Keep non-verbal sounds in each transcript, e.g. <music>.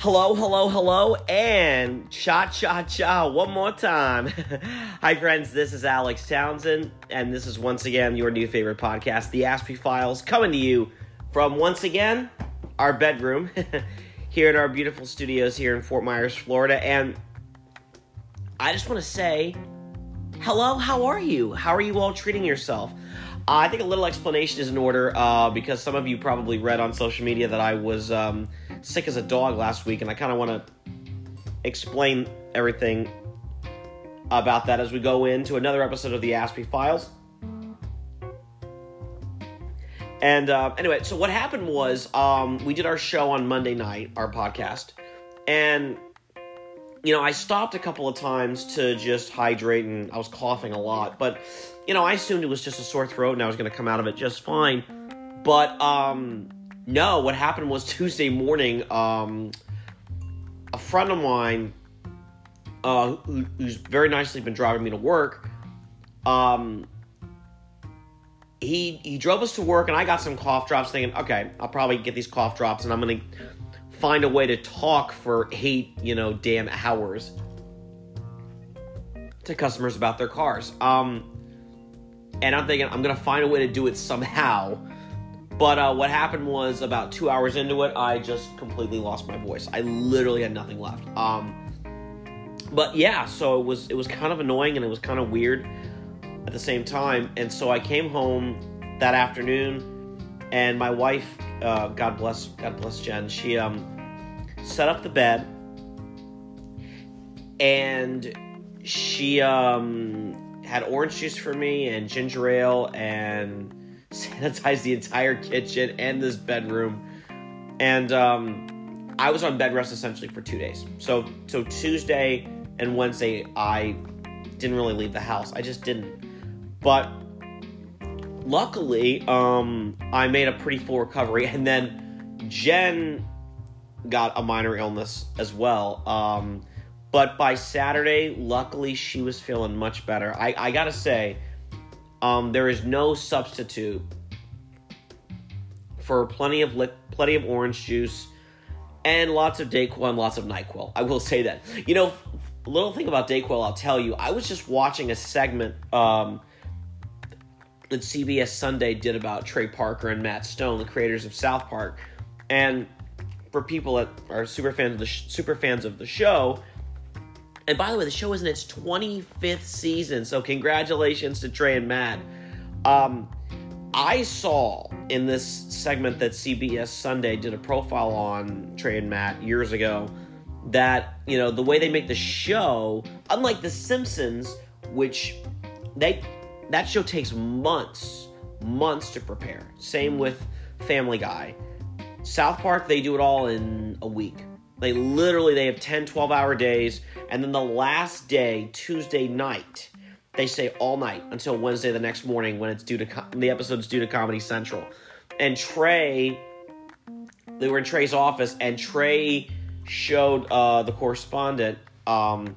Hello, hello, hello, and cha cha cha one more time. <laughs> Hi, friends, this is Alex Townsend, and this is once again your new favorite podcast, The Aspie Files, coming to you from once again our bedroom <laughs> here in our beautiful studios here in Fort Myers, Florida. And I just want to say, hello, how are you? How are you all treating yourself? I think a little explanation is in order uh, because some of you probably read on social media that I was. Um, sick as a dog last week, and I kind of want to explain everything about that as we go into another episode of the Aspie Files. And uh, anyway, so what happened was um, we did our show on Monday night, our podcast, and you know I stopped a couple of times to just hydrate, and I was coughing a lot, but you know I assumed it was just a sore throat, and I was going to come out of it just fine. But um, no, what happened was Tuesday morning, um, a friend of mine, uh, who, who's very nicely been driving me to work, um, he he drove us to work, and I got some cough drops. Thinking, okay, I'll probably get these cough drops, and I'm gonna find a way to talk for eight, you know, damn hours to customers about their cars. Um, and I'm thinking I'm gonna find a way to do it somehow but uh, what happened was about two hours into it, I just completely lost my voice. I literally had nothing left. Um, but yeah, so it was it was kind of annoying and it was kind of weird at the same time. And so I came home that afternoon, and my wife, uh, God bless God bless Jen, she um, set up the bed, and she um, had orange juice for me and ginger ale and <laughs> sanitized the entire kitchen and this bedroom. And um, I was on bed rest essentially for two days. So so Tuesday and Wednesday I didn't really leave the house. I just didn't. But luckily, um, I made a pretty full recovery, and then Jen got a minor illness as well. Um, but by Saturday, luckily, she was feeling much better. I, I gotta say, um, there is no substitute for plenty of li- plenty of orange juice and lots of Dayquil and lots of Nyquil. I will say that. You know, little thing about Dayquil, I'll tell you. I was just watching a segment um, that CBS Sunday did about Trey Parker and Matt Stone, the creators of South Park, and for people that are super fans of the sh- super fans of the show, and by the way, the show is in its 25th season, so congratulations to Trey and Matt. Um, I saw in this segment that CBS Sunday did a profile on Trey and Matt years ago that, you know, the way they make the show, unlike The Simpsons, which they that show takes months, months to prepare. Same with Family Guy. South Park, they do it all in a week. They literally they have 10, 12 hour days and then the last day, Tuesday night, they stay all night until Wednesday the next morning when it's due to the episode's due to Comedy Central. And Trey, they were in Trey's office, and Trey showed uh, the correspondent um,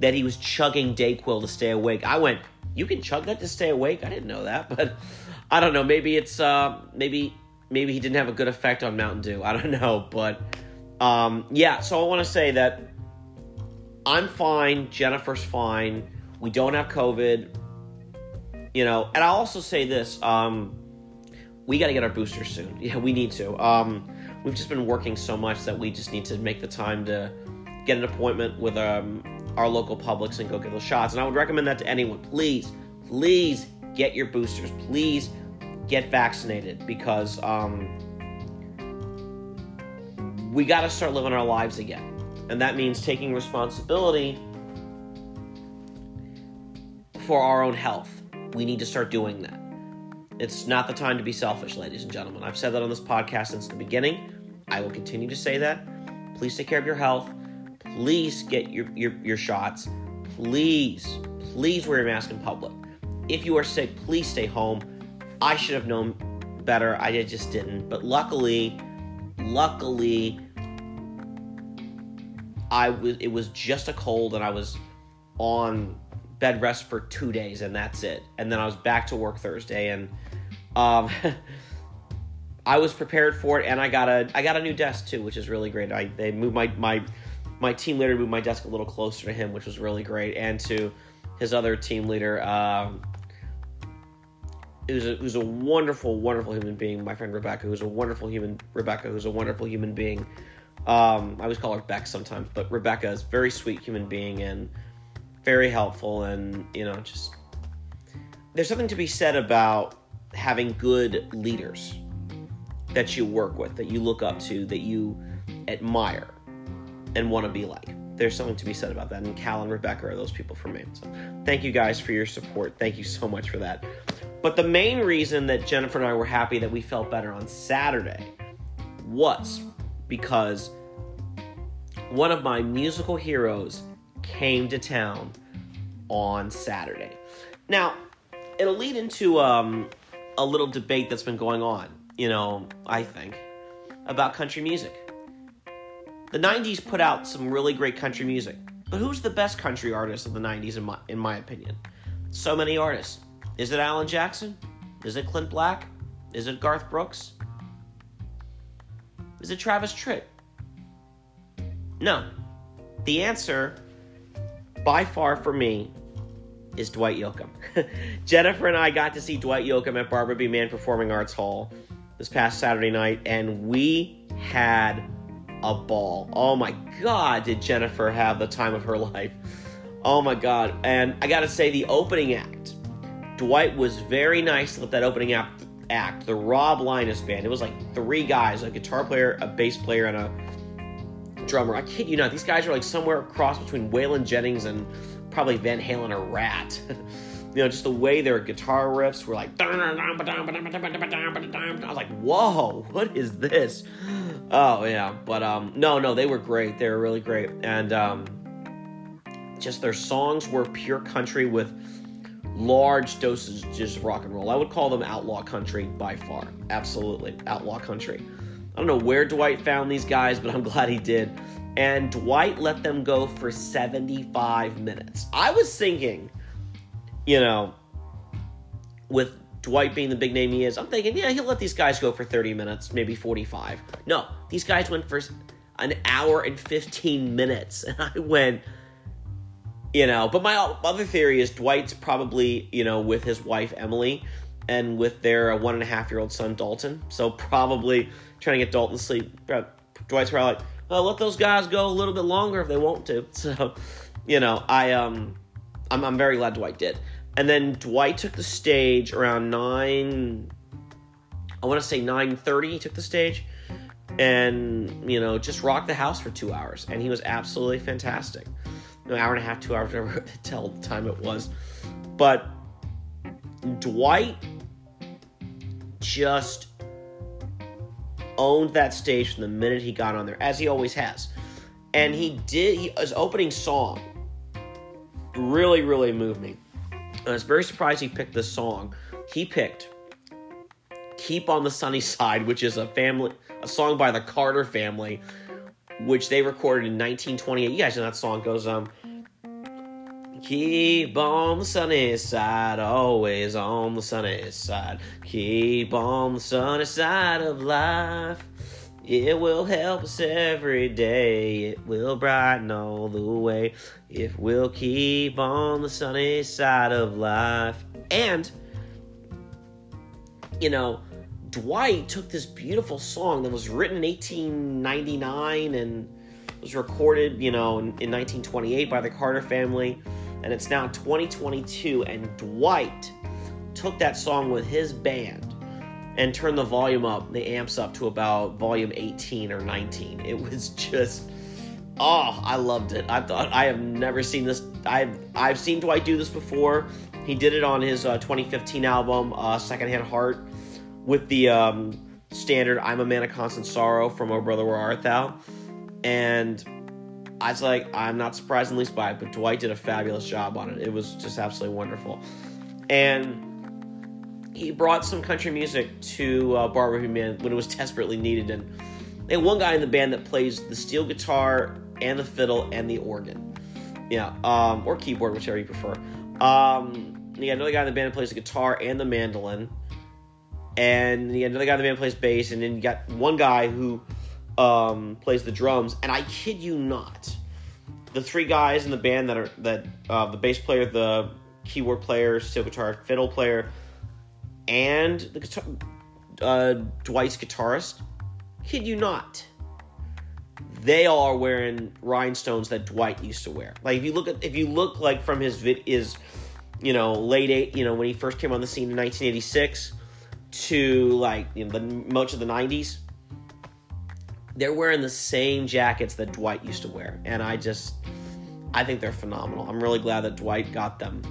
that he was chugging Dayquil to stay awake. I went, "You can chug that to stay awake?" I didn't know that, <laughs> but I don't know. Maybe it's uh, maybe maybe he didn't have a good effect on Mountain Dew. I don't <laughs> know, but um, yeah. So I want to say that I'm fine. Jennifer's fine. We don't have COVID. You know, and I'll also say this: um, we got to get our boosters soon. <laughs> Yeah, we need to. Um, we've just been working so much that we just need to make the time to get an appointment with um, our local Publix and go get those shots. And I would recommend that to anyone. Please, please get your boosters. Please get vaccinated because um, we got to start living our lives again and that means taking responsibility for our own health. We need to start doing that. It's not the time to be selfish, ladies and gentlemen. I've said that on this podcast since the beginning. I will continue to say that. Please take care of your health. Please get your, your, your shots. Please, please wear your mask in public. If you are sick, please stay home. I should have known better. I just didn't. But luckily, luckily, I was it was just a cold and I was on bed rest for two days and that's it. And then I was back to work Thursday and um, <laughs> I was prepared for it, and I got a I got a new desk too, which is really great. I they moved my my my team leader moved my desk a little closer to him, which was really great, and to his other team leader. Um, who's a, who's a wonderful, wonderful human being. My friend Rebecca, who's a wonderful human. Rebecca, who's a wonderful human being. Um, I always call her Beck sometimes, but Rebecca is very sweet human being and very helpful, and you know, just there's something to be said about having good leaders that you work with, that you look up to, that you admire and want to be like. There's something to be said about that. And Cal and Rebecca are those people for me. So thank you guys for your support. Thank you so much for that. But the main reason that Jennifer and I were happy that we felt better on Saturday was because one of my musical heroes came to town on Saturday. Now, it'll lead into um, a little debate that's been going on, you know, I think, about country music. The 90s put out some really great country music, but who's the best country artist of the 90s, in my, in my opinion? So many artists. Is it Alan Jackson? Is it Clint Black? Is it Garth Brooks? Is it Travis Tritt? No. The answer, by far for me, is Dwight Yoakam. <laughs> Jennifer and I got to see Dwight Yoakam at Barbara B. Mann Performing Arts Hall this past Saturday night, and we had a ball. Oh my God, did Jennifer have the time of her <laughs> life? Oh my God. And I gotta say, the opening act, Dwight was very nice with that opening act. Act the Rob Leines band. It was like three guys: a guitar player, a bass player, and a drummer. I kid you not. These guys are like somewhere across between Waylon Jennings and probably Van Halen or Ratt. <laughs> you know, just the way their guitar riffs were like. I was like, whoa, what is this? Oh yeah, but um, no, no, they were great. They were really great, and um, just their songs were pure country with large doses of rock and roll. I would call them outlaw country by far. Absolutely, outlaw country. I don't know where Dwight found these guys, but I'm glad he did. And Dwight let them go for 75 minutes. I was thinking, you know, with Dwight being the big name he is, I'm thinking, yeah, he'll let these guys go for 30 minutes, maybe 45. No, these guys went for an hour and 15 minutes. <laughs> And I went, you know, but my other theory is Dwight's probably, you know, with his wife Emily and with their one and a half year old son Dalton. So probably trying to get Dalton to sleep. Dwight's probably like, well, let those guys go a little bit longer if they want to. <laughs> So, you know, I um, I'm, I'm very glad Dwight did. And then Dwight took the stage around nine. I want to say nine thirty. He took the stage, and you know, just rocked the house for two hours, and he was absolutely fantastic. An hour and a half, two hours, <laughs> whatever tell the time it was. But Dwight just owned that stage from the minute he got on there, as he always has. And he did he, his opening song really, really moved me. I was very surprised he picked this song. He picked "Keep on the Sunny <laughs> Side," which is a family a song by the Carter family, which they recorded in 1928. You guys know that song goes um. Keep on the sunny side, always on the sunny side. Keep on the sunny side of life. It will help us every day. It will brighten all the way if we'll keep on the sunny side of life. And, you know, Dwight took this beautiful song that was written in 1899 and was recorded, you know, in, in 1928 by the Carter family. And it's now 2022, and Dwight took that song with his band and turn the volume up, the amps up to about volume 18 or 19. It was just oh, I loved it. I thought I have never seen this. I've I've seen Dwight do this before. He did it on his uh, 2015 album, uh, Secondhand Heart, with the um, standard "I'm a Man of Constant Sorrow" from "Oh Brother Where Art Thou," and I was like, I'm not surprised but Dwight did a fabulous job on it. It was just absolutely wonderful, and he brought some country music to uh, Barbara Mann when it was desperately needed. And they had one guy in the band that plays the steel guitar and the fiddle and the organ. Yeah, um, or keyboard, whichever you prefer. Um, got another guy in the band that plays the guitar and the mandolin. and the other guy in the band plays bass, and then you got one guy who um, plays the drums. And I kid you not, the three guys in the band that are that uh, the bass player, the keyboard player, steel guitar, fiddle player, and the guitar, uh, Dwight's guitarist. Kid you not, they all are wearing rhinestones that Dwight used to wear. Like if you look at if you look like from his vid is, you know late eight you know when he first came on the scene in 1986 to like you know the much of the 90s they're wearing the same jackets that Dwight used to wear and I just I think they're phenomenal. I'm really glad that Dwight got them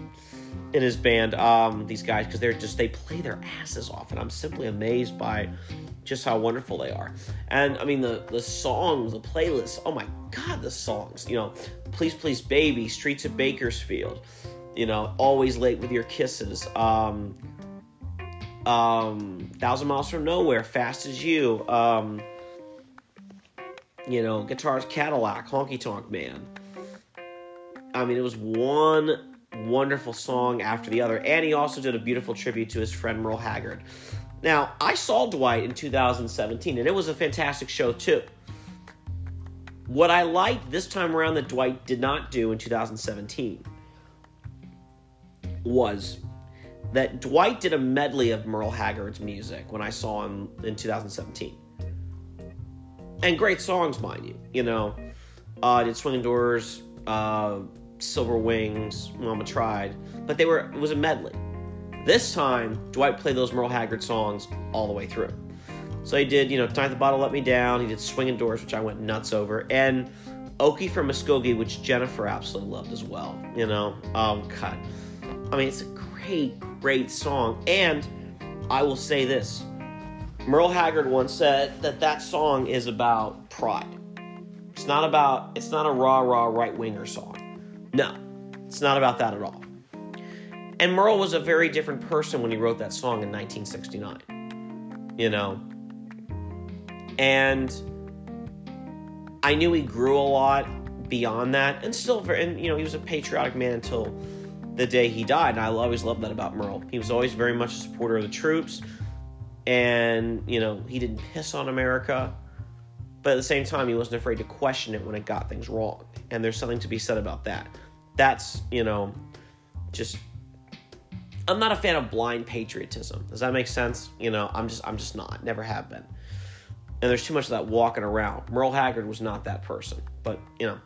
in his band um, these guys because they're just they play their asses off and I'm simply amazed by just how wonderful they are. And I mean the the songs, the playlist. Oh my god, the songs. You know, please please baby, Streets of Bakersfield. You know, always late with your kisses. Um, um, Thousand Miles from Nowhere, Fast as You. Um, you know, Guitars Cadillac, Honky Tonk Man. I mean, it was one wonderful song after the other, and he also did a beautiful tribute to his friend Merle Haggard. Now, I saw Dwight in 2017, and it was a fantastic show too. What I liked this time around that Dwight did not do in 2017 was that Dwight did a medley of Merle Haggard's music when I saw him in 2017. And great songs, mind you. You know, uh, did Swinging Doors, uh, Silver Wings, Mama Tried, but they were it was a medley. This time, Dwight played those Merle Haggard songs all the way through. So he did, you know, Tonight the Bottle Let Me Down. He did Swinging Doors, which I went nuts over, and Okie from Muskogee, which Jennifer absolutely loved as well. You know, um, God, I mean, it's a great, great song. And I will say this: Merle Haggard once said that that song is about pride. It's not about. It's not a rah rah right winger song. No, it's not about that at all. And Merle was a very different person when he wrote that song in 1969. You know? And I knew he grew a lot beyond that and still and you know, he was a patriotic man until the day he died. And I always loved that about Merle. He was always very much a supporter of the troops. And, you know, he didn't piss on America. But at the same time, he wasn't afraid to question it when it got things wrong. And there's something to be said about that. That's, you know, just I'm not a fan of blind patriotism. Does that make sense? You know, I'm just I'm just not. Never have been. And there's too much of that walking around. Merle Haggard was not that person. But, you know,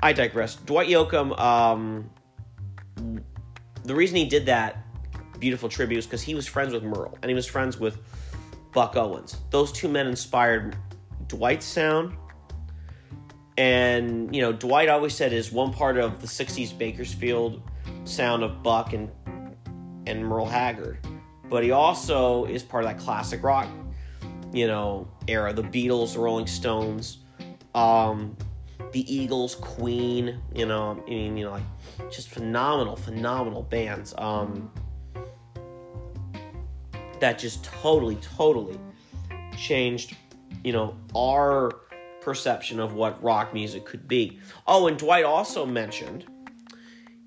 I digress. Dwight Yoakam, um, the reason he did that beautiful tribute is because he was friends with Merle and he was friends with Buck Owens. Those two men inspired Dwight's sound. And, you know, Dwight always said is one part of the 60s Bakersfield sound of Buck and and Merle Haggard. But he also is part of that classic rock, you know, era. The Beatles, the Rolling Stones, um, the Eagles, Queen, you know, I mean, you know, like just phenomenal, phenomenal bands. Um, that just totally, totally changed, you know, our perception of what rock music could be. Oh, and Dwight also mentioned,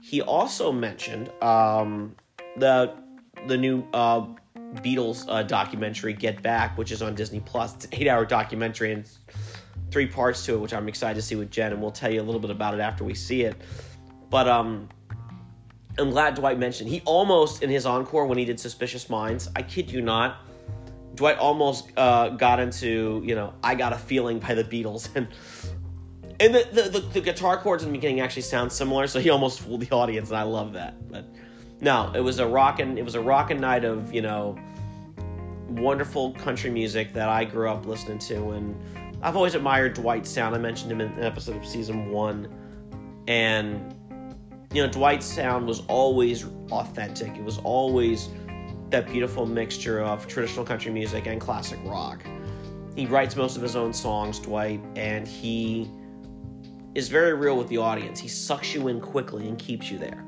he also mentioned um, the the new uh, Beatles uh, documentary Get Back, which is on Disney Plus. It's an eight hour documentary and three parts to it, which I'm excited to see with Jen, and we'll tell you a little bit about it after we see it. But um, I'm glad Dwight mentioned he almost in his encore when he did Suspicious Minds. I kid you not. Dwight almost uh, got into you know I got a feeling by the Beatles <laughs> and and the, the, the, the guitar chords in the beginning actually sound similar, so he almost fooled the audience, and I love that. But no, it was a rockin' it was a rockin' night of, you know, wonderful country music that I grew up listening to and I've always admired Dwight's sound. I mentioned him in an episode of season one. And you know, Dwight's sound was always authentic. It was always that beautiful mixture of traditional country music and classic rock. He writes most of his own songs, Dwight, and he is very real with the audience. He sucks you in quickly and keeps you there.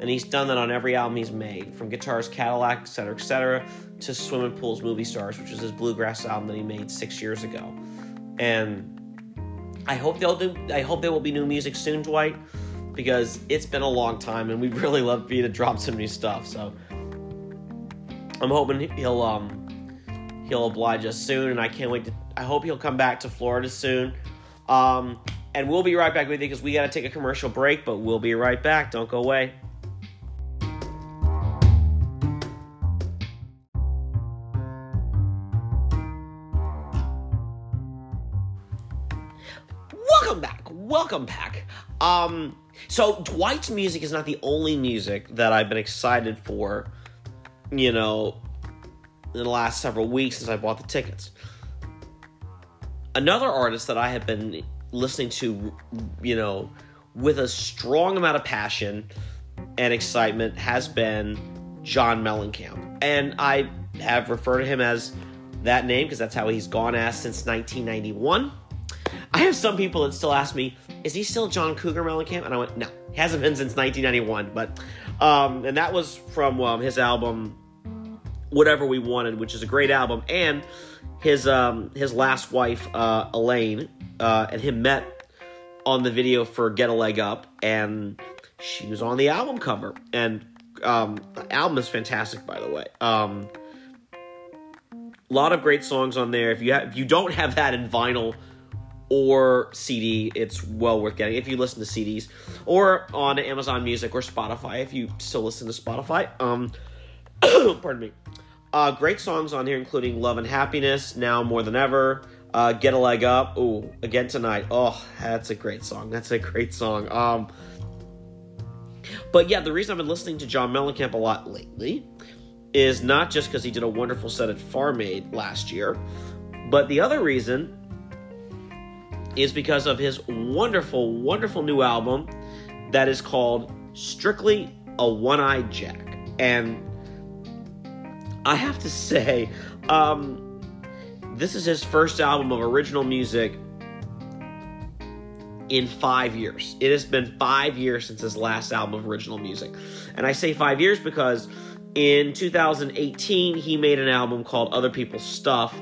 And he's done that on every album he's made, from Guitars Cadillac, etc., etc., to Swimming Pools Movie Stars, which is his bluegrass album that he made six years ago. And I hope they'll do. I hope there will be new music soon, Dwight, because it's been a long time, and we'd <laughs> really love for you to drop some new stuff. So I'm hoping he'll um he'll oblige us soon, and I can't wait to. I hope he'll come back to Florida soon. Um, and we'll be right back with you because we got to take a commercial break, but we'll be right back. Don't go away. Welcome back. Welcome back. Um, so Dwight's music is not the only music that I've been excited for, you know, in the last several weeks since I bought the tickets. Another artist that I have been listening to, you know, with a strong amount of passion and excitement has been John Mellencamp. And I have referred to him as that name because that's how he's gone as since 1991. I have some people that still ask me, is he still John Cougar Mellencamp? And I went, no, he hasn't been since 1991. But, um, and that was from um, his album, Whatever We Wanted, which is a great album. And his, um, his last wife, uh, Elaine, uh, and him met on the video for Get a Leg Up. And she was on the album cover. And, um, the album is fantastic, by the way. Um, a lot of great songs on there. If you if you don't have that in vinyl, or CD, it's well worth getting if you listen to CDs, or on Amazon Music or Spotify if you still listen to Spotify. Um, <coughs> pardon me. Uh, great songs on here, including "Love and Happiness," "Now More Than Ever," uh, "Get a Leg Up." Ooh, again tonight. Oh, that's a great song. That's a great song. Um, but yeah, the reason I've been listening to John Mellencamp a lot lately is not just because he did a wonderful set at Farm Aid last year, but the other reason is because of his wonderful, wonderful new album that is called Strictly a One Eyed Jack. And I have to say, um, this is his first album of original music in five years. It has been five years since his last album of original music. And I say five years because in 2018, he made an album called Other People's Stuff,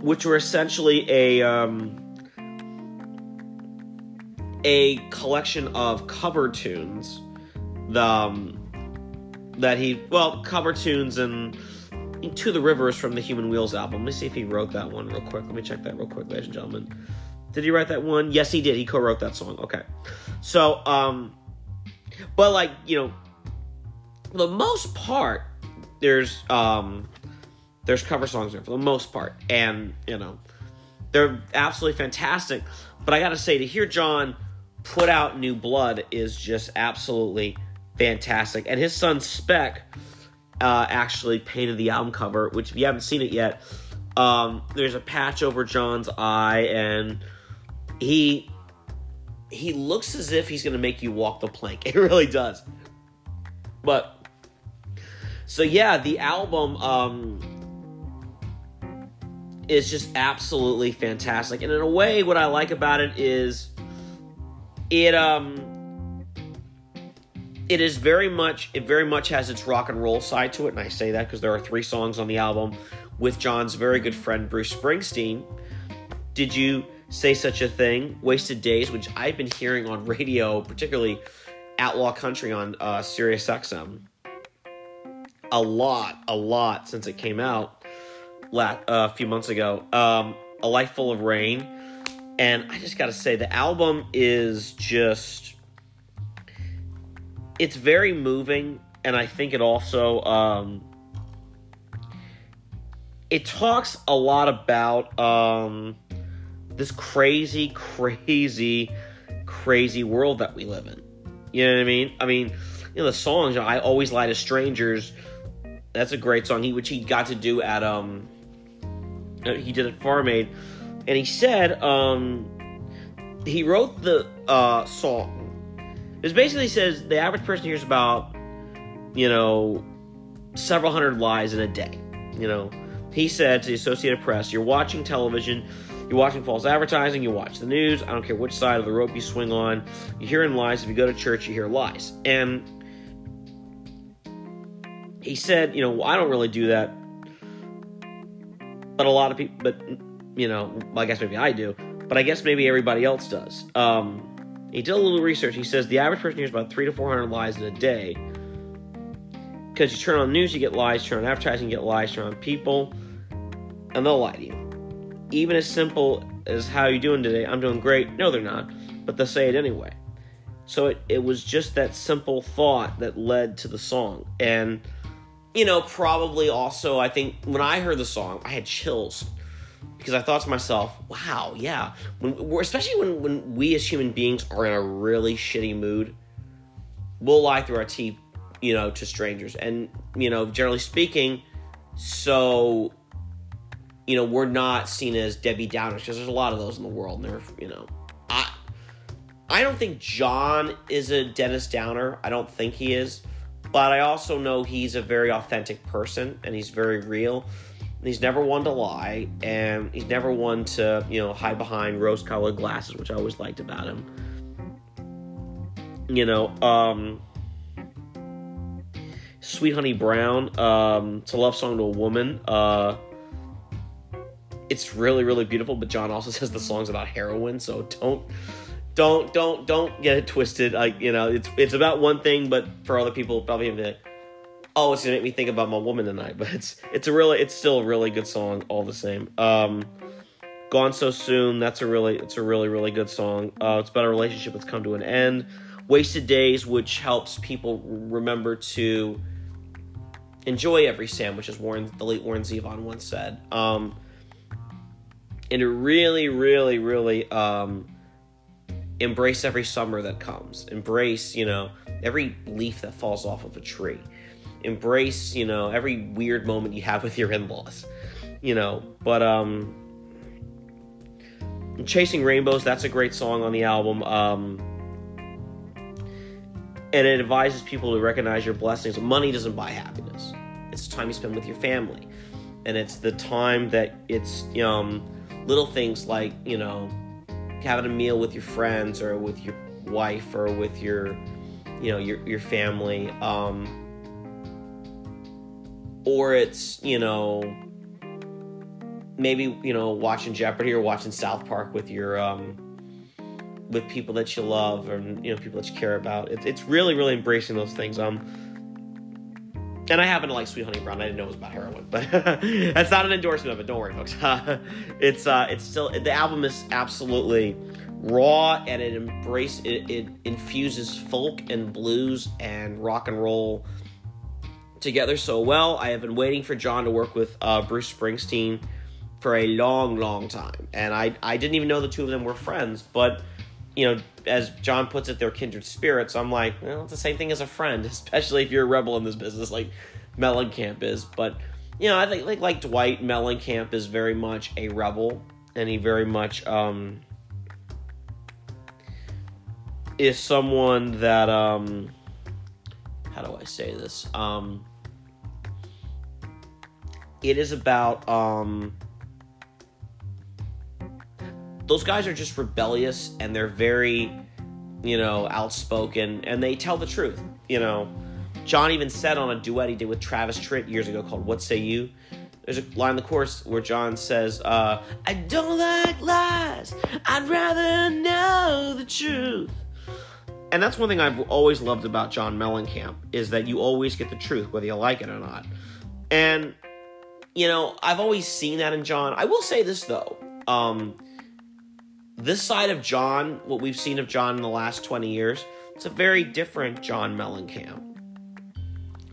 which were essentially a. Um, a collection of cover tunes the, um, that he well cover tunes and to the rivers from the human wheels album. Let me see if he wrote that one real quick. Let me check that real quick ladies and gentlemen. Did he write that one? Yes he did. He co-wrote that song. Okay. So um but like you know for the most part there's um there's cover songs there for the most part. And you know they're absolutely fantastic. But i gotta say to hear john put out New Blood is just absolutely fantastic. And his son Speck uh, actually painted the album cover, which if you haven't seen it yet, um, there's a patch over John's eye, and he he looks as if he's to make you walk the plank. <laughs> It really does. But so yeah, the album um, is just absolutely fantastic, and in a way, what I like about it is it um it is very much it very much has its rock and roll side to it and i say that because there are three songs on the album with john's very good friend bruce springsteen. Did you say such a thing wasted days which i've been hearing on radio particularly outlaw country on uh, sirius xm a lot a lot since it came out uh, a few months ago. Um, a life full of rain and I just got to say, the album is just. It's very moving, and I think it also. Um, it talks a lot about um, this crazy, <laughs> crazy, crazy world that we live in. You know what I mean? I mean, you know, the songs, I Always Lie to Strangers. That's a great song, he, which he got to do at. um He did at Farm Aid and he said um, he wrote the uh, song. It basically says the average person hears about, you know, several hundred lies in a day. You know, he said to the Associated Press, "You're watching television." You're watching false advertising, you watch the news, I don't care which side of the rope you swing on, you're hearing lies. If you go to church, you hear lies. And he said, you know, I don't really do that. But a lot of people, but you know, I guess maybe I do, but I guess maybe everybody else does. Um, he did a little research. He says the average person hears about three to four hundred lies in a day. Because you turn on news, you get lies. Turn on advertising, you get lies. Turn on people, and they'll lie to you. Even as simple as how you doing today? I'm doing great. No, they're not, but they'll say it anyway. So it, it was just that simple thought that led to the song. And, you know, probably also, I think when I heard the song, I had chills because I thought to myself, wow, yeah. When, especially when, when we as human beings are in a really shitty mood, we'll lie through our teeth, you know, to strangers. And, you know, generally speaking, so, you know, we're not seen as Debbie Downers because there's a lot of those in the world. And they're, you know, I, I don't think John is a Dennis Downer. I don't think he is. But I also know he's a very authentic person and he's very real. He's never one to lie and he's never one to, you know, hide behind rose colored glasses, which I always liked about him. You know, um, Sweet Honey Brown, um, it's a love song to a woman. Uh, it's really, really beautiful, but John also <laughs> says the song's about heroin, so don't don't don't don't get it twisted. Like you know, it's it's about one thing, but for other people, probably like, oh, it's gonna make me think about my woman tonight. <laughs> But it's it's a really it's still a really good song all the same. Um, Gone so soon. That's a really it's a really really good song. Uh, it's about a relationship that's come to an end. Wasted days, which helps people remember to enjoy every sandwich, as Warren the late Warren Zevon once said. Um, and to really, really, really um, embrace every summer that comes. Embrace, you know, every leaf that falls off of a tree. Embrace, you know, every weird moment you have with your in-laws. You know, but um Chasing Rainbows, that's a great song on the album. Um and it advises people to recognize your blessings. Money doesn't buy happiness. It's the time you spend with your family. And it's the time that it's um little things like, you know, having a meal with your friends or with your wife or with your you know your your family um or it's you know maybe you know watching jeopardy or watching south park with your um with people that you love and you know people that you care about it's, it's really really embracing those things um and I happen to like Sweet Honey Brown. I didn't know it was about heroin, but <laughs> that's not an endorsement of it. Don't worry, folks. <laughs> it's uh, it's still the album is absolutely raw and it embrace it, it infuses folk and blues and rock and roll together so well. I have been waiting for John to work with uh, Bruce Springsteen for a long, long time, and I I didn't even know the two of them were friends, but you know, as John puts it, they're kindred spirits. I'm like, well, it's the same thing as a friend, <laughs> especially if you're a rebel in this business, like Mellencamp is. But you know, I think like like Dwight Mellencamp is very much a rebel, and he very much um, is someone that um, how do I say this? Um, it is about um those guys are just rebellious and they're very, you know, outspoken and they tell the truth. You know, John even said on a duet he did with Travis Tritt years ago called "What Say You." There's a line in the chorus where John says, uh, "I don't like lies. I'd rather know the truth." And that's one thing I've always loved about John Mellencamp is that you always get the truth, whether you like it or not. And you know, I've always seen that in John. I will say this though. Um, this side of John, what we've seen of John in the last 20 years, it's a very different John Mellencamp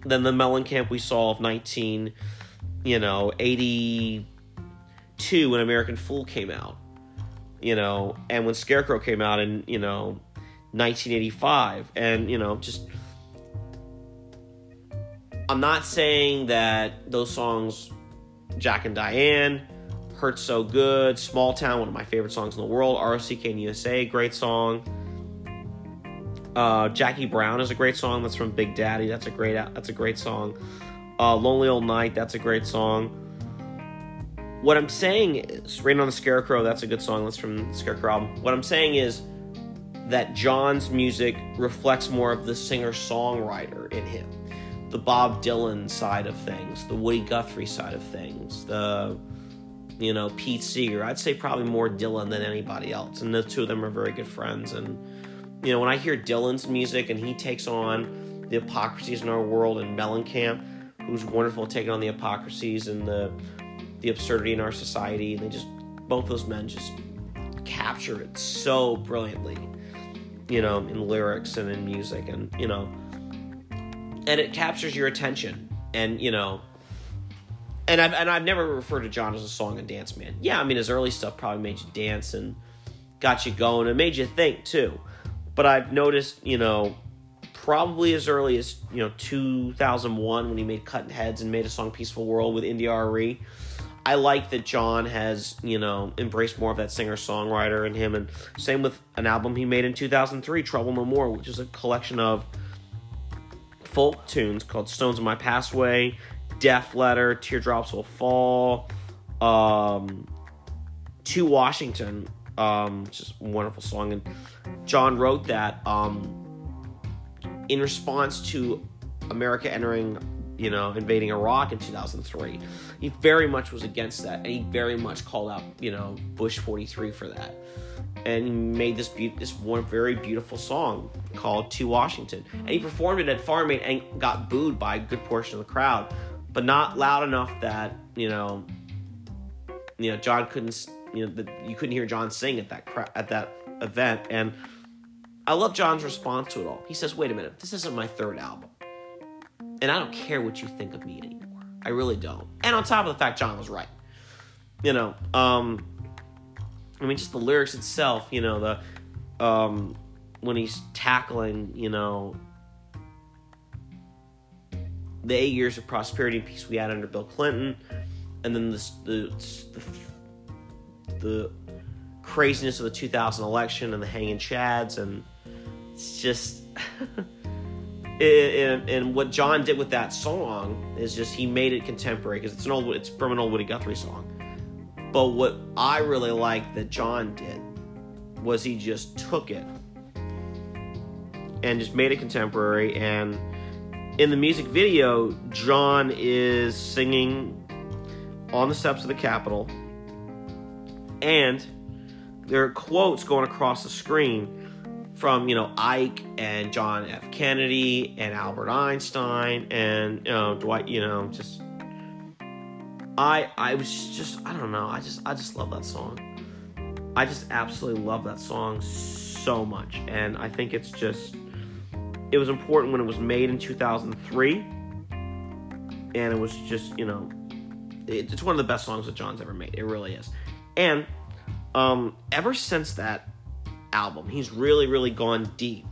than the Mellencamp we saw of 19, you know, 82 when American Fool came out. You know, and when Scarecrow came out in, you know, 1985 and, you know, just I'm not saying that those songs Jack and Diane Hurt So Good, Small Town, one of my favorite songs in the world, ROCK and USA, great song. Uh, Jackie Brown is a great song. That's from Big Daddy. That's a great. That's a great song. Uh, Lonely Old Night. That's a great song. What I'm saying is, Rain on the Scarecrow. That's a good song. That's from Scarecrow album. What I'm saying is that John's music reflects more of the singer songwriter in him, the Bob Dylan side of things, the Woody Guthrie side of things, the you know, Pete Seeger. I'd say probably more Dylan than anybody else. And the two of them are very good friends. And, you know, when I hear Dylan's music and he takes on the hypocrisies in our world and Mellencamp, who's wonderful taking on the hypocrisies and the the absurdity in our society, and they just both those men just capture it so brilliantly, you know, in lyrics and in music, and you know, and it captures your attention, and you know. And I've, and I've never referred to John as a song and dance man. Yeah, I mean, his early stuff probably made you dance and got you going. It made you think too. But I've noticed, you know, probably as early as you know 2001 when he made Cutting Heads and made a song "Peaceful World" with India.Arie. I like that John has you know embraced more of that singer songwriter in him, and same with an album he made in 2003, "Trouble No More," which is a collection of folk tunes called "Stones in My Pathway," "Death Letter," "Teardrops Will Fall," um, "To Washington," um, a wonderful song, and John wrote that. Um, in response to America entering, you know, invading Iraq in 2003. He very much was against that, and he very much called out, you know, Bush 43 for that. And he made this be- this one very beautiful song called "To Washington," and he performed it at Farm Aid and got booed by a good portion of the crowd, but not loud enough that you know, you know, John couldn't, you know, you couldn't hear John sing at that cra- at that event, and I love John's response to it all. He says, wait a minute, this isn't my third album. And I don't care what you think of me anymore. I really don't. And on top of the fact John was right. You know, um, I mean, just the lyrics itself, you know, the, um, when he's tackling, you know, the eight years of prosperity and peace we had under Bill Clinton, and then the, the, the, the craziness of the 2000 election and the hanging chads and it's just <laughs> and, and, what John did with that song is just he made it contemporary because it's an old it's from an old Woody Guthrie song. But what I really like that John did was he just took it and just made it contemporary and in the music video John is singing on the steps of the Capitol and there are quotes going across the screen from you know Ike and John F. Kennedy and Albert Einstein and you know Dwight. You know, just I I was just I don't know. I just I just love that song. I just absolutely love that song so much, and I think it's just it was important when it was made in 2003, and it was just you know it's one of the best songs that John's ever made. It really is, and um, ever since that album. He's really, really gone deep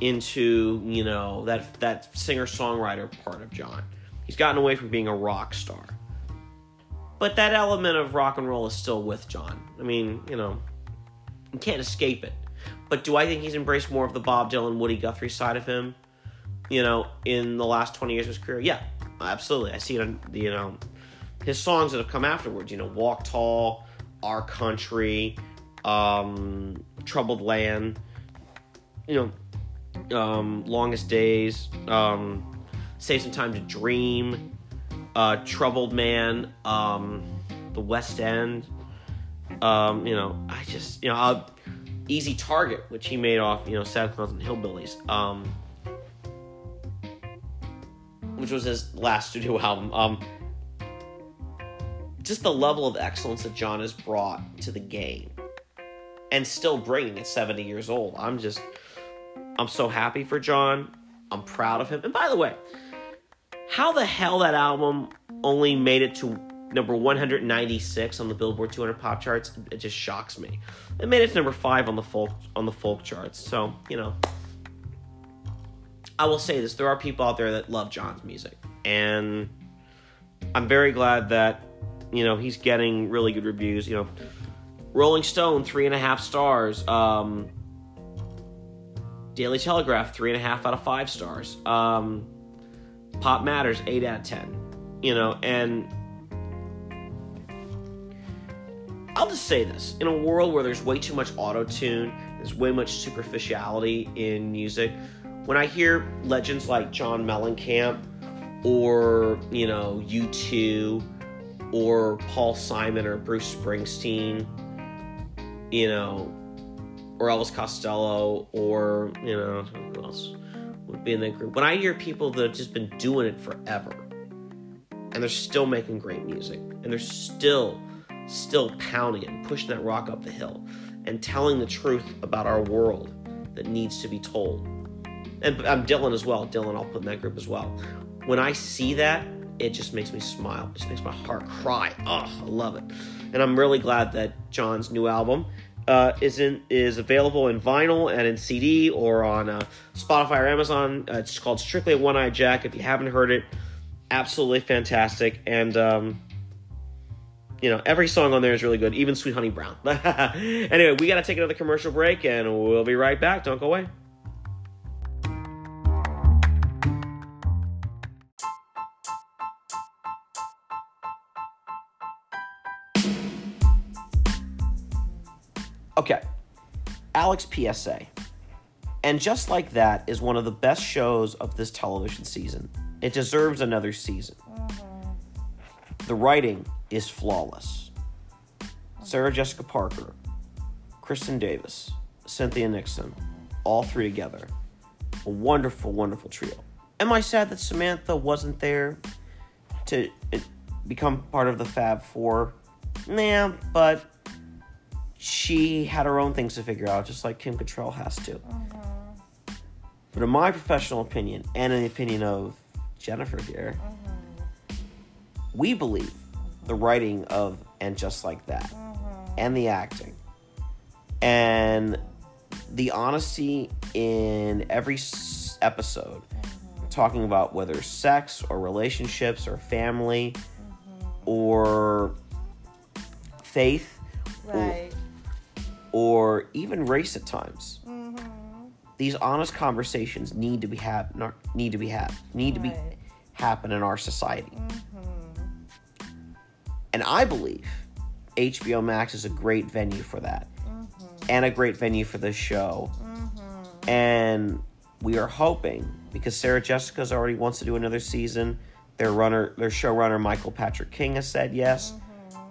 into you know that that singer songwriter part of John. He's gotten away from being a rock star, but that element of rock and roll is still with John. I mean, you know, you can't escape it. But do I think he's embraced more of the Bob Dylan, Woody Guthrie side of him? You know, in the last twenty years of his career, yeah, absolutely. I see it on you know his songs that have come afterwards. You know, Walk Tall, Our Country um, Troubled Land, you know, um, Longest Days, um, Save Some Time to Dream, uh, Troubled Man, um, The West End. Um, you know, I just, you know, uh, Easy Target, which he made off, you know, Sad Clowns and Hillbillies, um, which was his last studio <laughs> album. Um, just the level of excellence that John has brought to the game and still bringing at 70 years old. I'm just, I'm so happy for John. I'm proud of him. And by the way, how the hell that album only made it to number 196 on the Billboard 200 pop charts? It just shocks me. It made it to number five on the folk on the folk charts. So you know, I will say this: there are people out there that love John's music, and I'm very glad that you know he's getting really good reviews. You know Rolling Stone, three and a half stars. Um, Daily Telegraph, three and a half out of five stars. Um, Pop Matters, eight out of ten. You know, and I'll just say this: in a world where there's way too much auto tune, there's way much superficiality in music. When I hear legends like John Mellencamp, or you know, U2, or Paul Simon or Bruce Springsteen you know, or Elvis Costello, or you know, who else would be in that group? When I hear people that have just been doing it forever, and they're still making great music, and they're still, still pounding it and pushing that rock up the hill and telling the truth about our world that needs to be told. And I'm Dylan as well. Dylan, I'll put in that group as well. When I see that, it just makes me smile. It just makes my heart cry. Oh, I love it. And I'm really glad that John's new album uh, is in is available in vinyl and in CD or on uh, Spotify or Amazon. Uh, it's called Strictly One Eye Jack. If you haven't heard it, absolutely fantastic. And um, you know every song on there is really good, even Sweet Honey Brown. <laughs> anyway, we got to take another commercial break, and we'll be right back. Don't go away. Alex PSA. And just like that is one of the best shows of this television season. It deserves another season. The writing is flawless. Sarah Jessica Parker, Kristin Davis, Cynthia Nixon, all three together. A wonderful, wonderful trio. Am I sad that Samantha wasn't there to uh, become part of the Fab Four? Nah, but she had her own things to figure out, just like Kim Cattrall has to. Mm-hmm. But in my professional opinion, and in the opinion of Jennifer here, mm-hmm. we believe the writing of And Just Like That, mm-hmm. and the acting, and the honesty in every s- episode, talking about whether sex or relationships or family or faith Right. Or even race at times. Mm-hmm. These honest conversations need to be not- need to be had need to be happen in our society. Mm-hmm. And I believe HBO Max is a great venue for that, mm-hmm. and a great venue for this show. And we are hoping because Sarah Jessica's already wants to do another season. Their runner, their showrunner Michael Patrick King has said yes.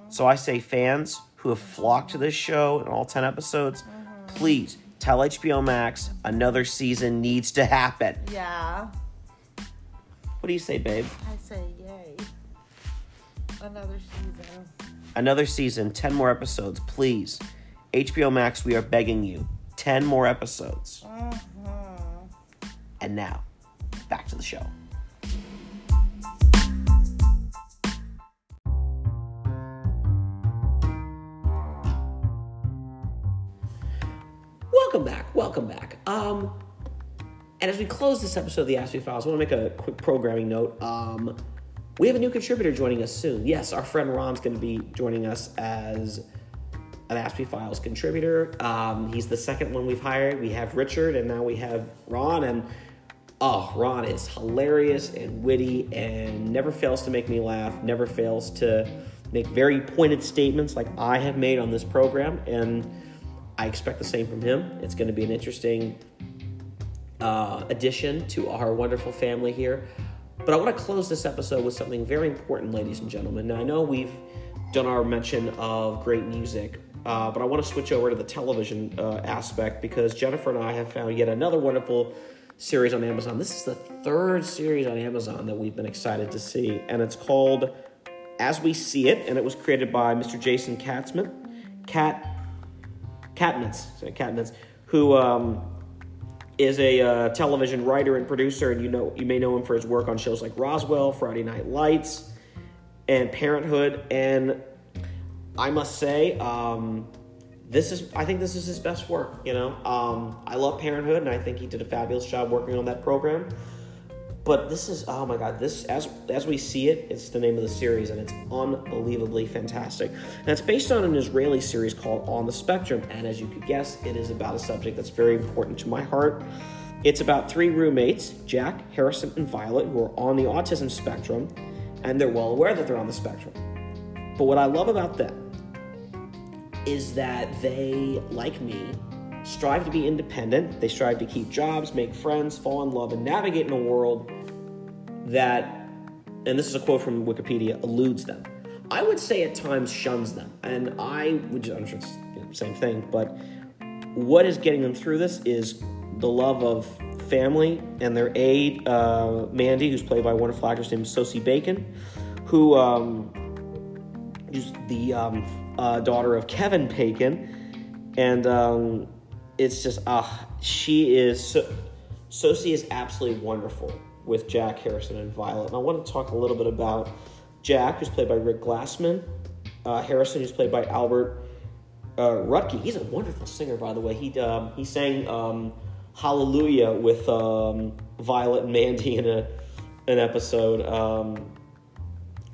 So I say fans who have flocked to this show in all 10 episodes, mm-hmm. please tell HBO Max another season needs to happen. Yeah. What do you say, babe? I say yay. Another season. Another season, 10 more episodes, please. HBO Max, we are begging you. 10 more episodes. Mm-hmm. And now, back to the show. Welcome back. Welcome back. Um, and as we close this episode of the Aspie Files, I want to make a quick programming note. Um, we have a new contributor joining us soon. Yes, our friend Ron's going to be joining us as an Aspie Files contributor. Um, he's the second one we've hired. We have Richard, and now we have Ron. And oh, Ron is hilarious and witty and never fails to make me laugh, never fails to make very pointed statements like I have made on this program. And I expect the same from him. It's going to be an interesting uh, addition to our wonderful family here. But I want to close this episode with something very important, ladies and gentlemen. Now, I know we've done our mention of great music, uh, but I want to switch over to the television uh, aspect because Jennifer and I have found yet another wonderful series on Amazon. This is the third series on Amazon that we've been excited to see, and it's called As We See It, and it was created by Mr. Jason Katzman. Cat Katnitz, Katnitz, who um, is a uh, television writer and producer, and you know you may know him for his work on shows like Roswell, Friday Night Lights, and Parenthood. And I must say, um, this is I think this is his best work. You know, um, I love Parenthood, and I think he did a fabulous job working on that program. But this is oh my god, this as as we see it, it's the name of the series, and it's unbelievably fantastic. And it's based on an Israeli series called On the Spectrum, and as you could guess, it is about a subject that's very important to my heart. It's about three roommates, Jack, Harrison, and Violet, who are on the autism spectrum, and they're well aware that they're on the spectrum. But what I love about them is that they, like me, strive to be independent. They strive to keep jobs, make friends, fall in love, and navigate in a world that, and this is a quote from Wikipedia, eludes them. I would say at times shuns them. And I would, I'm sure it's the same thing, but what is getting them through this is the love of family and their aide, uh, Mandy, who's played by wonderful actress named Sosie Bacon, who um, is the um, uh, daughter of Kevin Bacon, and um, it's just ah, she is so, Sosie is absolutely wonderful with Jack Harrison and Violet. And I want to talk a little bit about Jack, who's played by Rick Glassman, uh, Harrison, who's played by Albert uh, Rutecki. He's a wonderful singer, by the way. He um, he sang um, Hallelujah with um, Violet and Mandy in a an episode um,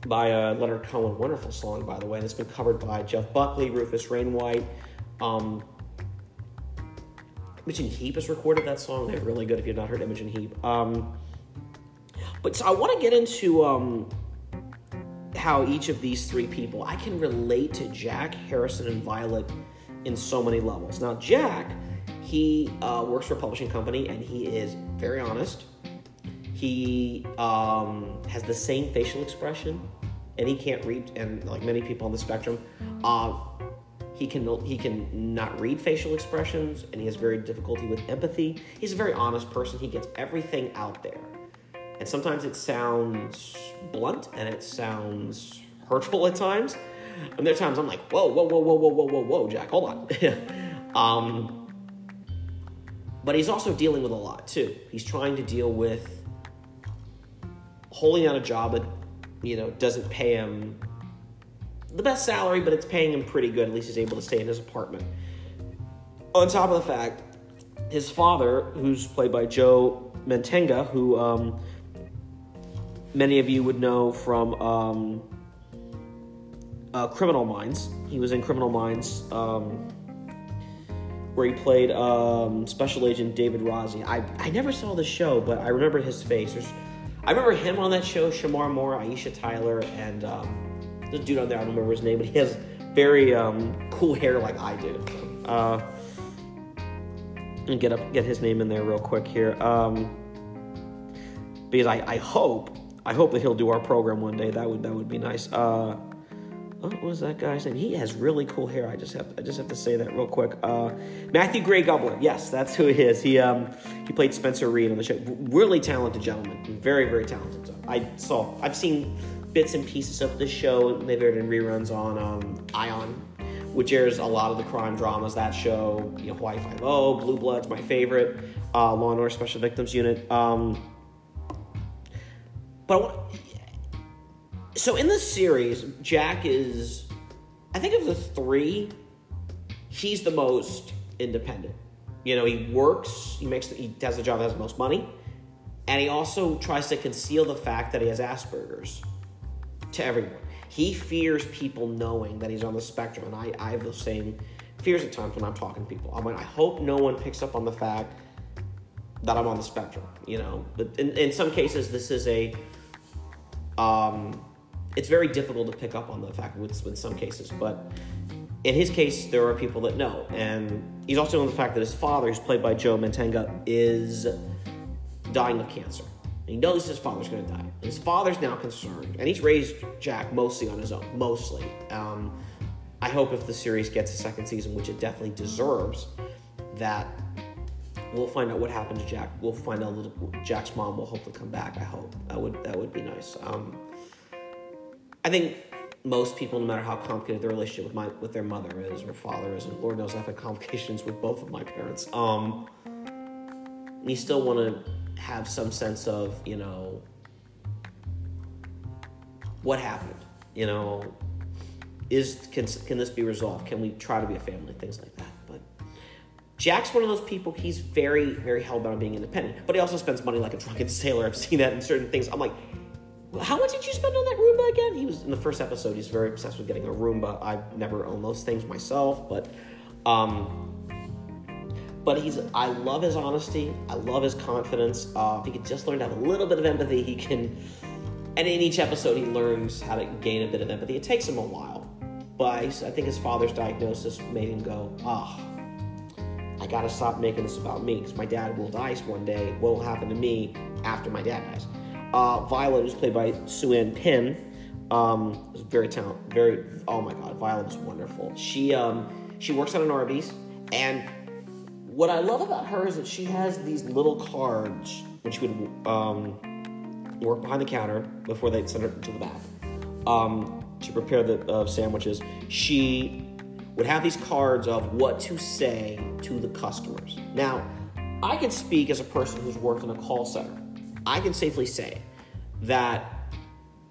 by uh, Leonard Cohen. Wonderful song, by the way. And it's been covered by Jeff Buckley, Rufus Wainwright. Imogen Heap has recorded that song. They're really good if you've not heard Imogen Heap. Um, but so I want to get into um, how each of these three people, I can relate to Jack, Harrison, and Violet in so many levels. Now, Jack, he uh, works for a publishing company and he is very honest. He um, has the same facial expression and he can't read, and like many people on the spectrum, uh, he can he can not read facial expressions and he has very difficulty with empathy. He's a very honest person. He gets everything out there. And sometimes it sounds blunt and it sounds hurtful at times. And there are times I'm like, whoa, whoa, whoa, whoa, whoa, whoa, whoa, whoa, Jack, hold on. <laughs> um, but he's also dealing with a lot too. He's trying to deal with holding out a job that, you know, doesn't pay him the best salary, but it's paying him pretty good. At least he's able to stay in his apartment. On top of the fact, his father, who's played by Joe Mantegna, who um, many of you would know from um, uh, Criminal Minds. He was in Criminal Minds, um, where he played um, Special Agent David Rossi. I, I never saw the show, but I remember his face. There's, I remember him on that show, Shemar Moore, Aisha Tyler, and um, the dude on there, I don't remember his name, but he has very um, cool hair like I do. Uh, and get up, get his name in there real quick here, um, because I, I hope I hope that he'll do our program one day. That would that would be nice. Uh, what was that guy's name? He has really cool hair. I just have I just have to say that real quick. Uh, Matthew Gray Gubler. Yes, that's who he is. He um he played Spencer Reid on the show. Really talented gentleman. Very very talented. I saw I've seen bits and pieces of the show. They've aired in reruns on um, Ion, which airs a lot of the crime dramas. That show, you know, Hawaii Five O, Blue Bloods, my favorite. Uh, Law and Order Special Victims Unit. Um, but want, so in this series, Jack is, I think of the three, he's the most independent. You know, he works, he makes, he does the job that has the most money, and he also tries to conceal the fact that he has Asperger's to everyone. He fears people knowing that he's on the spectrum, and I, I have the same fears at times when I'm talking to people. Like, I hope no one picks up on the fact that I'm on the spectrum, you know. But in, in some cases, this is a um, it's very difficult to pick up on the fact with, some cases, but in his case, there are people that know. And he's also on the fact that his father, who's played by Joe Mantegna, is dying of cancer. And he knows his father's going to die. His father's now concerned, and he's raised Jack mostly on his own, mostly. Um, I hope if the series gets a second season, which it definitely deserves, that we'll find out what happened to Jack. We'll find out little, Jack's mom will hopefully come back. I hope that would that would be nice. Um, I think most people, no matter how complicated their relationship with my with their mother is or father is, and Lord knows I've had complications with both of my parents. Um, you still want to have some sense of you know what happened. You know, is can can this be resolved? Can we try to be a family? Things like that. But Jack's one of those people, he's very, very hellbound on being independent, but he also spends money like a drunken sailor. I've seen that in certain things. I'm like, how much did you spend on that Roomba again? He was in the first episode, he's very obsessed with getting a Roomba. I've never owned those things myself, but um but he's I love his honesty, I love his confidence. Uh, if he could just learn to have a little bit of empathy, he can and in each episode he learns how to gain a bit of empathy. It takes him a while. But I think his father's diagnosis made him go, ah, oh, I gotta stop making this about me because my dad will die one day. What will happen to me after my dad dies? Uh, Violet was played by Sue Ann Pien. Um, was very talented. Very. Oh my God, Violet was wonderful. She um, she works at an Arby's, and what I love about her is that she has these little cards she would um, work behind the counter before they'd send her to the back. um, to prepare the uh, sandwiches, she would have these cards of what to say to the customers. Now, I can speak as a person who's worked in a call center. I can safely say that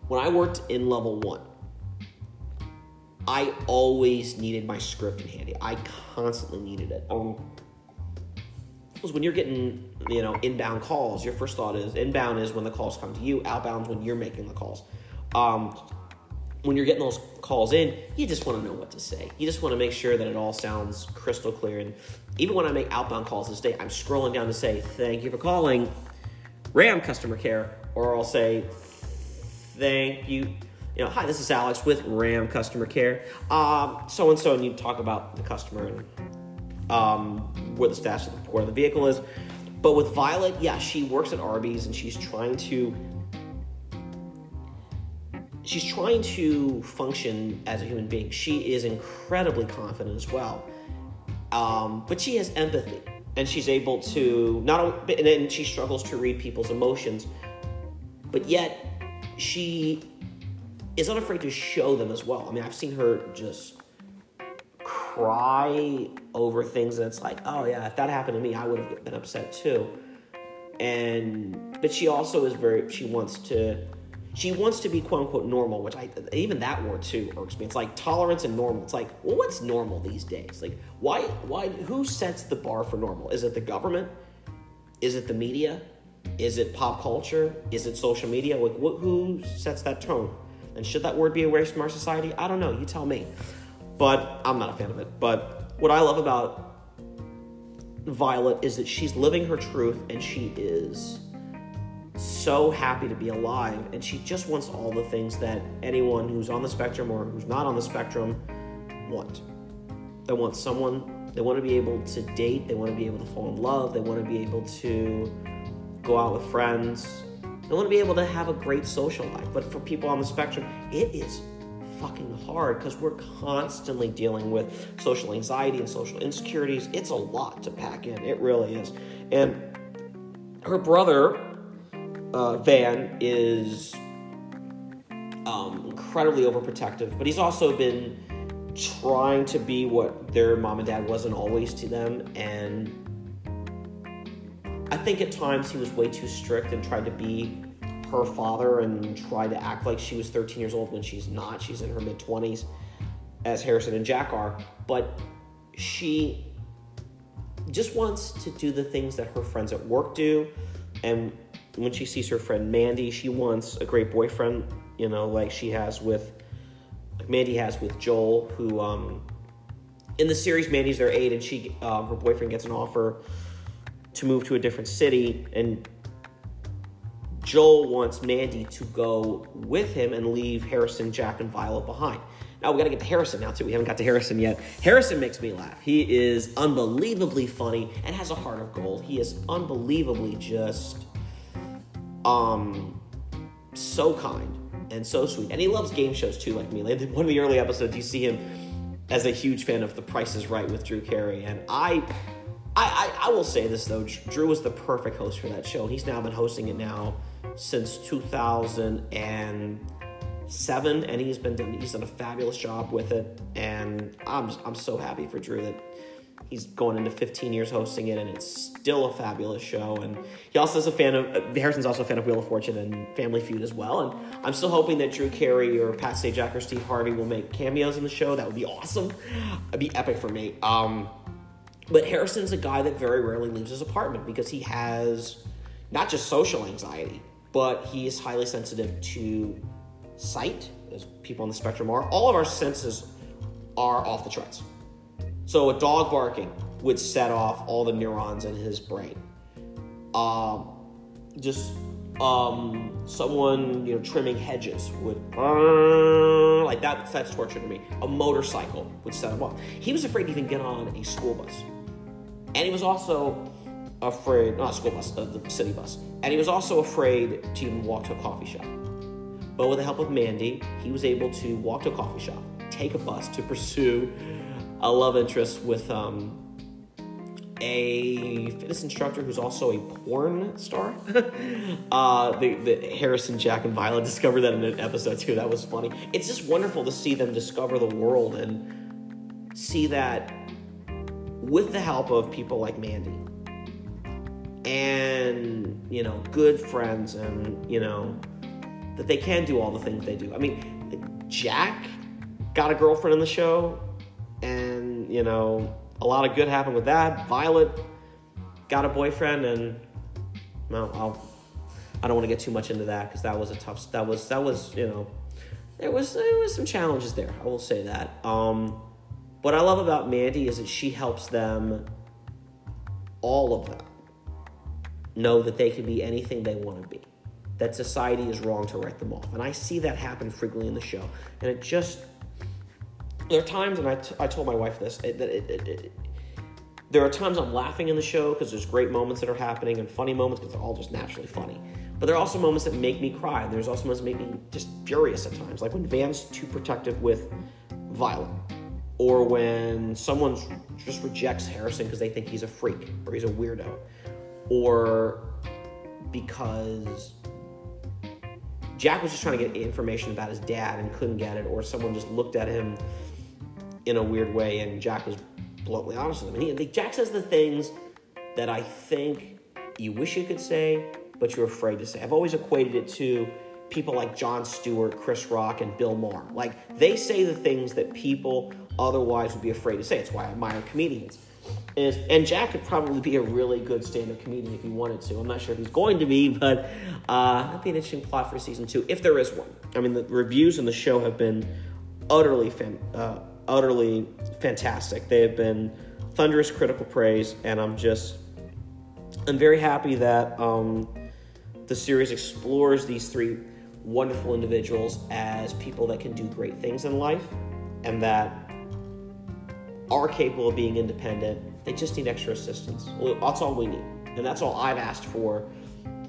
when I worked in level one, I always needed my script in handy. I constantly needed it. Um, when you're getting, you know, inbound calls, your first thought is inbound is when the calls come to you. Outbound is when you're making the calls. Um, when you're getting those calls in, you just want to know what to say. You just want to make sure that it all sounds crystal clear. And even when I make outbound calls this day, I'm scrolling down to say, thank you for calling RAM customer care, or I'll say, thank you. You know, hi, this is Alex with RAM customer care. So and so, and you talk about the customer and um, where the status of the where the vehicle is. But with Violet, yeah, she works at Arby's and she's trying to she's trying to function as a human being. She is incredibly confident as well, um, but she has empathy and she's able to not and then she struggles to read people's emotions, but yet she is unafraid to show them as well. I mean, I've seen her just cry over things that's like, oh yeah, if that happened to me, I would have been upset too. And but she also is very she wants to she wants to be quote unquote normal, which I even that word too irks me. It's like tolerance and normal. It's like, well, what's normal these days? Like, why why who sets the bar for normal? Is it the government? Is it the media? Is it pop culture? Is it social media? Like, what, who sets that tone? And should that word be erased from our society? I don't know. You tell me. But I'm not a fan of it. But what I love about Violet is that she's living her truth and she is so happy to be alive and she just wants all the things that anyone who's on the spectrum or who's not on the spectrum want. They want someone, they want to be able to date, they want to be able to fall in love, they want to be able to go out with friends, they want to be able to have a great social life. But for people on the spectrum, it is fucking hard because we're constantly dealing with social anxiety and social insecurities. It's a lot to pack in. It really is. And her brother, uh, Van, is um, incredibly overprotective, but he's also been trying to be what their mom and dad wasn't always to them. And I think at times he was way too strict and tried to be her father and try to act like she was 13 years old when she's not. She's in her mid 20s, as Harrison and Jack are. But she just wants to do the things that her friends at work do. And when she sees her friend Mandy, she wants a great boyfriend, you know, like she has with, Mandy has with Joel, who, um, in the series, Mandy's their aide, and she, um, her boyfriend gets an offer to move to a different city, and Joel wants Mandy to go with him and leave Harrison, Jack, and Violet behind. Now we got to get to Harrison now too. We haven't got to Harrison yet. Harrison makes me laugh. He is unbelievably funny and has a heart of gold. He is unbelievably just um so kind and so sweet. And he loves game shows too, like me. Like one of the early episodes, you see him as a huge fan of The Price is Right with Drew Carey. And I I, I, I will say this though, Drew was the perfect host for that show. He's now been hosting it now since 2007, and he's been done, he's done a fabulous job with it. And I'm I'm so happy for Drew that he's going into 15 years hosting it, and it's still a fabulous show. And he also is a fan of Harrison's also a fan of Wheel of Fortune and Family Feud as well. And I'm still hoping that Drew Carey or Pat Sajak or Steve Harvey will make cameos in the show. That would be awesome. It'd be epic for me. Um, but Harrison's a guy that very rarely leaves his apartment because he has not just social anxiety, but he is highly sensitive to sight, as people on the spectrum are. All of our senses are off the charts. So a dog barking would set off all the neurons in his brain. Um, just um, someone you know trimming hedges would like that. That's torture to me. A motorcycle would set him off. He was afraid to even get on a school bus, and he was also afraid not school bus, uh, the city bus, and he was also afraid to even walk to a coffee shop. But with the help of Mandy, he was able to walk to a coffee shop, take a bus to pursue a love interest with um, a fitness instructor who's also a porn star. <laughs> uh, the, the Harrison, Jack, and Violet discovered that in an episode too. That was funny. It's just wonderful to see them discover the world and see that with the help of people like Mandy and you know good friends and you know that they can do all the things they do. I mean, Jack got a girlfriend in the show, and you know a lot of good happened with that. Violet got a boyfriend, and well, I'll, I don't want to get too much into that because that was a tough. That was that was you know there was there was some challenges there. I will say that. Um, what I love about Mandy is that she helps them, all of them, know that they can be anything they want to be. That society is wrong to write them off. And I see that happen frequently in the show. And it just, there are times, and I, t- I told my wife this, that it, it, it, there are times I'm laughing in the show because there's great moments that are happening and funny moments because they're all just naturally funny. But there are also moments that make me cry. And there's also moments that make me just furious at times. Like when Van's too protective with Violet. Or when someone just rejects Harrison because they think he's a freak or he's a weirdo. Or because Jack was just trying to get information about his dad and couldn't get it, or someone just looked at him in a weird way and Jack was bluntly honest with him. And he, Jack says the things that I think you wish you could say, but you're afraid to say. I've always equated it to people like Jon Stewart, Chris Rock, and Bill Maher. Like, they say the things that people otherwise would be afraid to say. It's why I admire comedians. And, and Jack could probably be a really good stand-up comedian if he wanted to. I'm not sure if he's going to be, but uh, that'd be an interesting plot for season two, if there is one. I mean, the reviews on the show have been utterly, fan, uh, utterly fantastic. They have been thunderous critical praise, and I'm just, I'm very happy that um, the series explores these three wonderful individuals as people that can do great things in life, and that are capable of being independent. They just need extra assistance. Well, that's all we need. And that's all I've asked for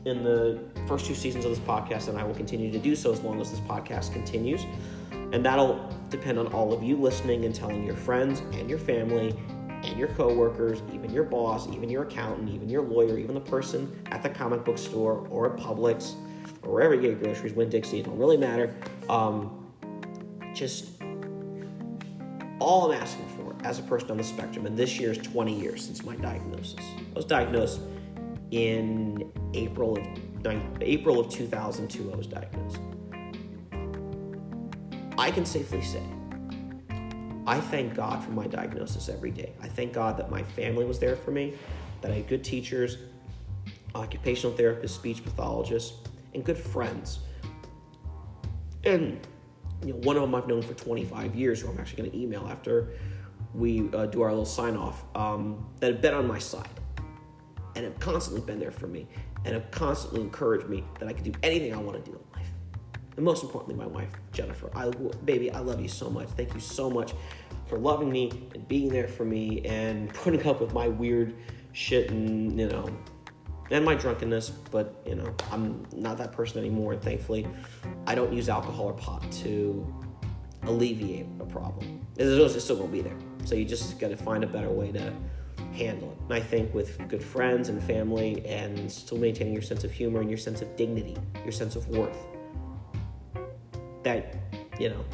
in the first two seasons of this podcast, and I will continue to do so as long as this podcast continues. And that'll depend on all of you listening and telling your friends and your family and your coworkers, even your boss, even your accountant, even your lawyer, even the person at the comic book store or at Publix or wherever you get groceries, Winn Dixie, it don't really matter. Um, just all I'm asking for as a person on the spectrum, and this year is 20 years since my diagnosis. I was diagnosed in April of April of 2002. I was diagnosed. I can safely say I thank God for my diagnosis every day. I thank God that my family was there for me, that I had good teachers, occupational therapists, speech pathologists, and good friends. And you know, one of them I've known for 25 years, who I'm actually going to email after we uh, do our little sign off, um, that have been on my side and have constantly been there for me and have constantly encouraged me that I can do anything I want to do in life. And most importantly, my wife, Jennifer. I, baby, I love you so much. Thank you so much for loving me and being there for me and putting up with my weird shit and, you know, and my drunkenness, but you know, I'm not that person anymore. And thankfully, I don't use alcohol or pot to alleviate a problem. It's still gonna be there. So you just got to find a better way to handle it. And I think with good friends and family, and still maintaining your sense of humor and your sense of dignity, your sense of worth, that you know,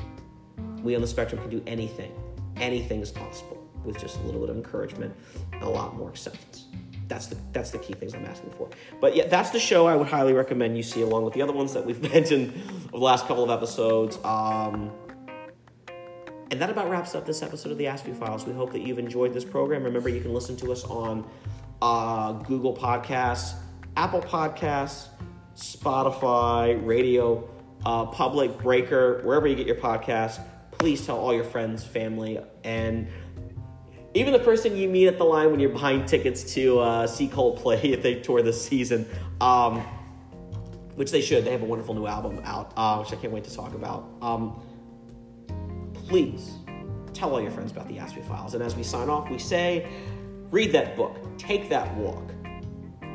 we on the spectrum can do anything. Anything is possible with just a little bit of encouragement and a lot more acceptance. That's the that's the key things I'm asking for. But yeah, that's the show I would highly recommend you see, along with the other ones that we've <laughs> mentioned over the last couple of episodes. Um, and that about wraps up this episode of the Ask Aspie Files. We hope that you've enjoyed this program. Remember, you can listen to us on uh, Google Podcasts, Apple Podcasts, Spotify, Radio uh, Public, Breaker, wherever you get your podcasts. Please tell all your friends, family, and even the person you meet at the line when you're buying tickets to uh, see Coldplay <laughs> if they tour this season, um, which they should. They have a wonderful new album out, uh, which I can't wait to talk about. Um, please tell all your friends about the Aspie Files. And as we sign off, we say, read that book, take that walk,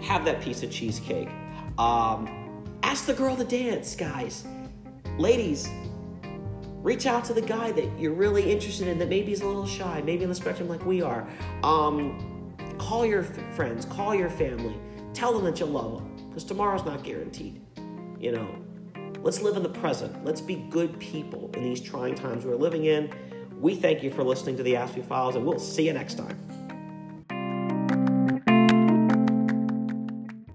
have that piece of cheesecake. Um, ask the girl to dance, guys. Ladies, reach out to the guy that you're really interested in that maybe is a little shy, maybe on the spectrum like we are. Um, Call your f- friends, call your family, tell them that you love them, because tomorrow's not guaranteed. You know, let's live in the present. Let's be good people in these trying times we're living in. We thank you for listening to the Aspie Files, and we'll see you next time.